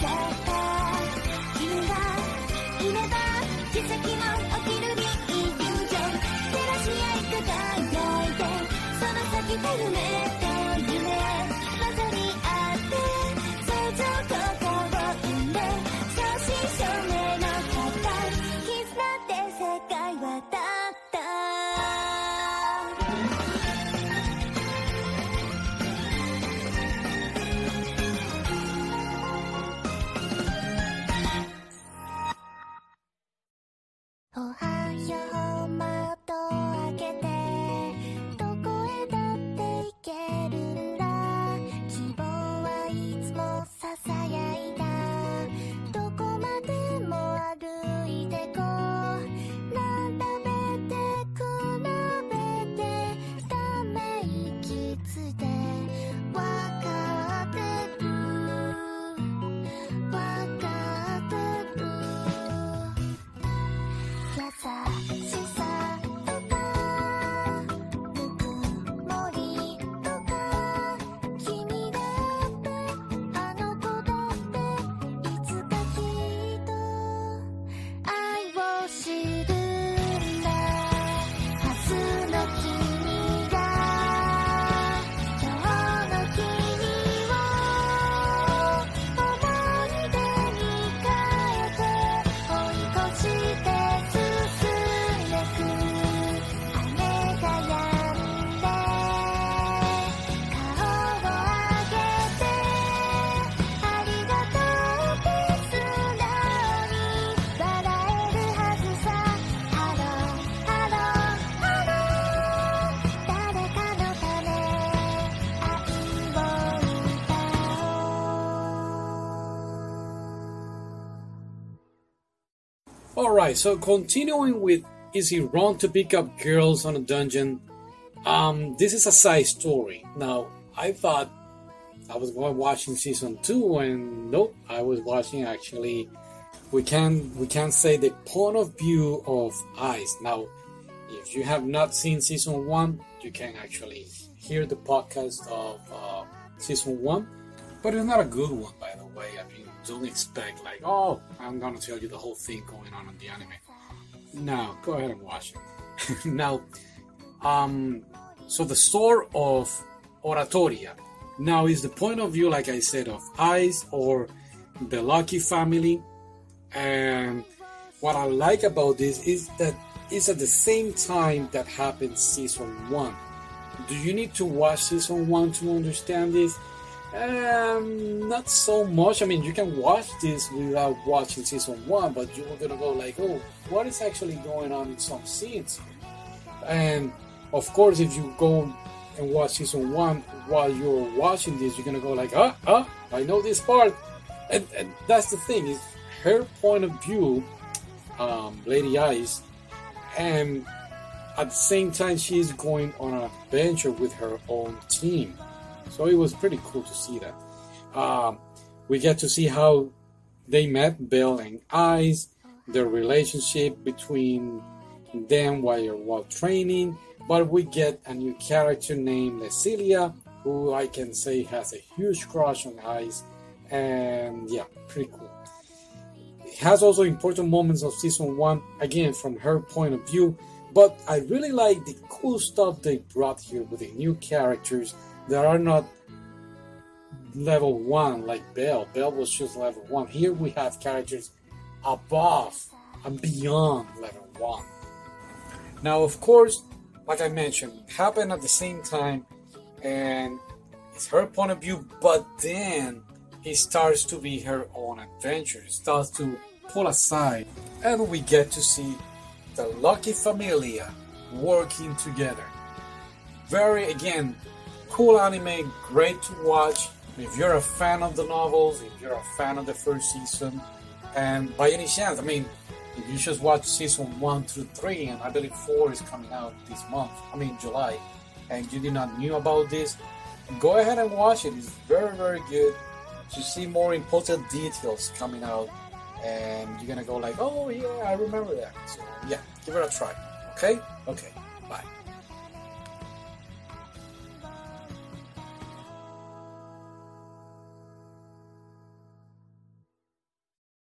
fall. Right, so continuing with Is It Wrong to Pick Up Girls on a Dungeon? Um, this is a side story. Now, I thought I was going watching season two, and nope, I was watching actually. We can we can say the point of view of Ice. Now, if you have not seen season one, you can actually hear the podcast of uh, season one, but it's not a good one, by don't expect like, oh, I'm gonna tell you the whole thing going on in the anime. No, go ahead and watch it. now, um, so the store of Oratoria now is the point of view, like I said, of Ice or the Loki family, and what I like about this is that it's at the same time that happened season one. Do you need to watch season one to understand this? Um, not so much. I mean, you can watch this without watching season one, but you're gonna go like, oh, what is actually going on in some scenes? And of course, if you go and watch season one while you're watching this, you're gonna go like, ah, ah, I know this part, and, and that's the thing is her point of view, um, Lady Ice, and at the same time she's going on an adventure with her own team. So it was pretty cool to see that. Um, we get to see how they met, Bell and Ice, the relationship between them while while training. But we get a new character named Lecilia, who I can say has a huge crush on Ice, and yeah, pretty cool. It has also important moments of season one, again from her point of view. But I really like the cool stuff they brought here with the new characters that are not level one like Bell. Bell was just level one. Here we have characters above and beyond level one. Now, of course, like I mentioned, happened at the same time, and it's her point of view, but then it starts to be her own adventure. It starts to pull aside, and we get to see the Loki Familia working together. Very, again, cool anime, great to watch. If you're a fan of the novels, if you're a fan of the first season, and by any chance, I mean, if you just watch season one through three, and I believe four is coming out this month, I mean July, and you did not knew about this, go ahead and watch it. It's very, very good. To see more important details coming out, and you're gonna go like, oh yeah, I remember that. So yeah, give it a try. Okay, okay, bye.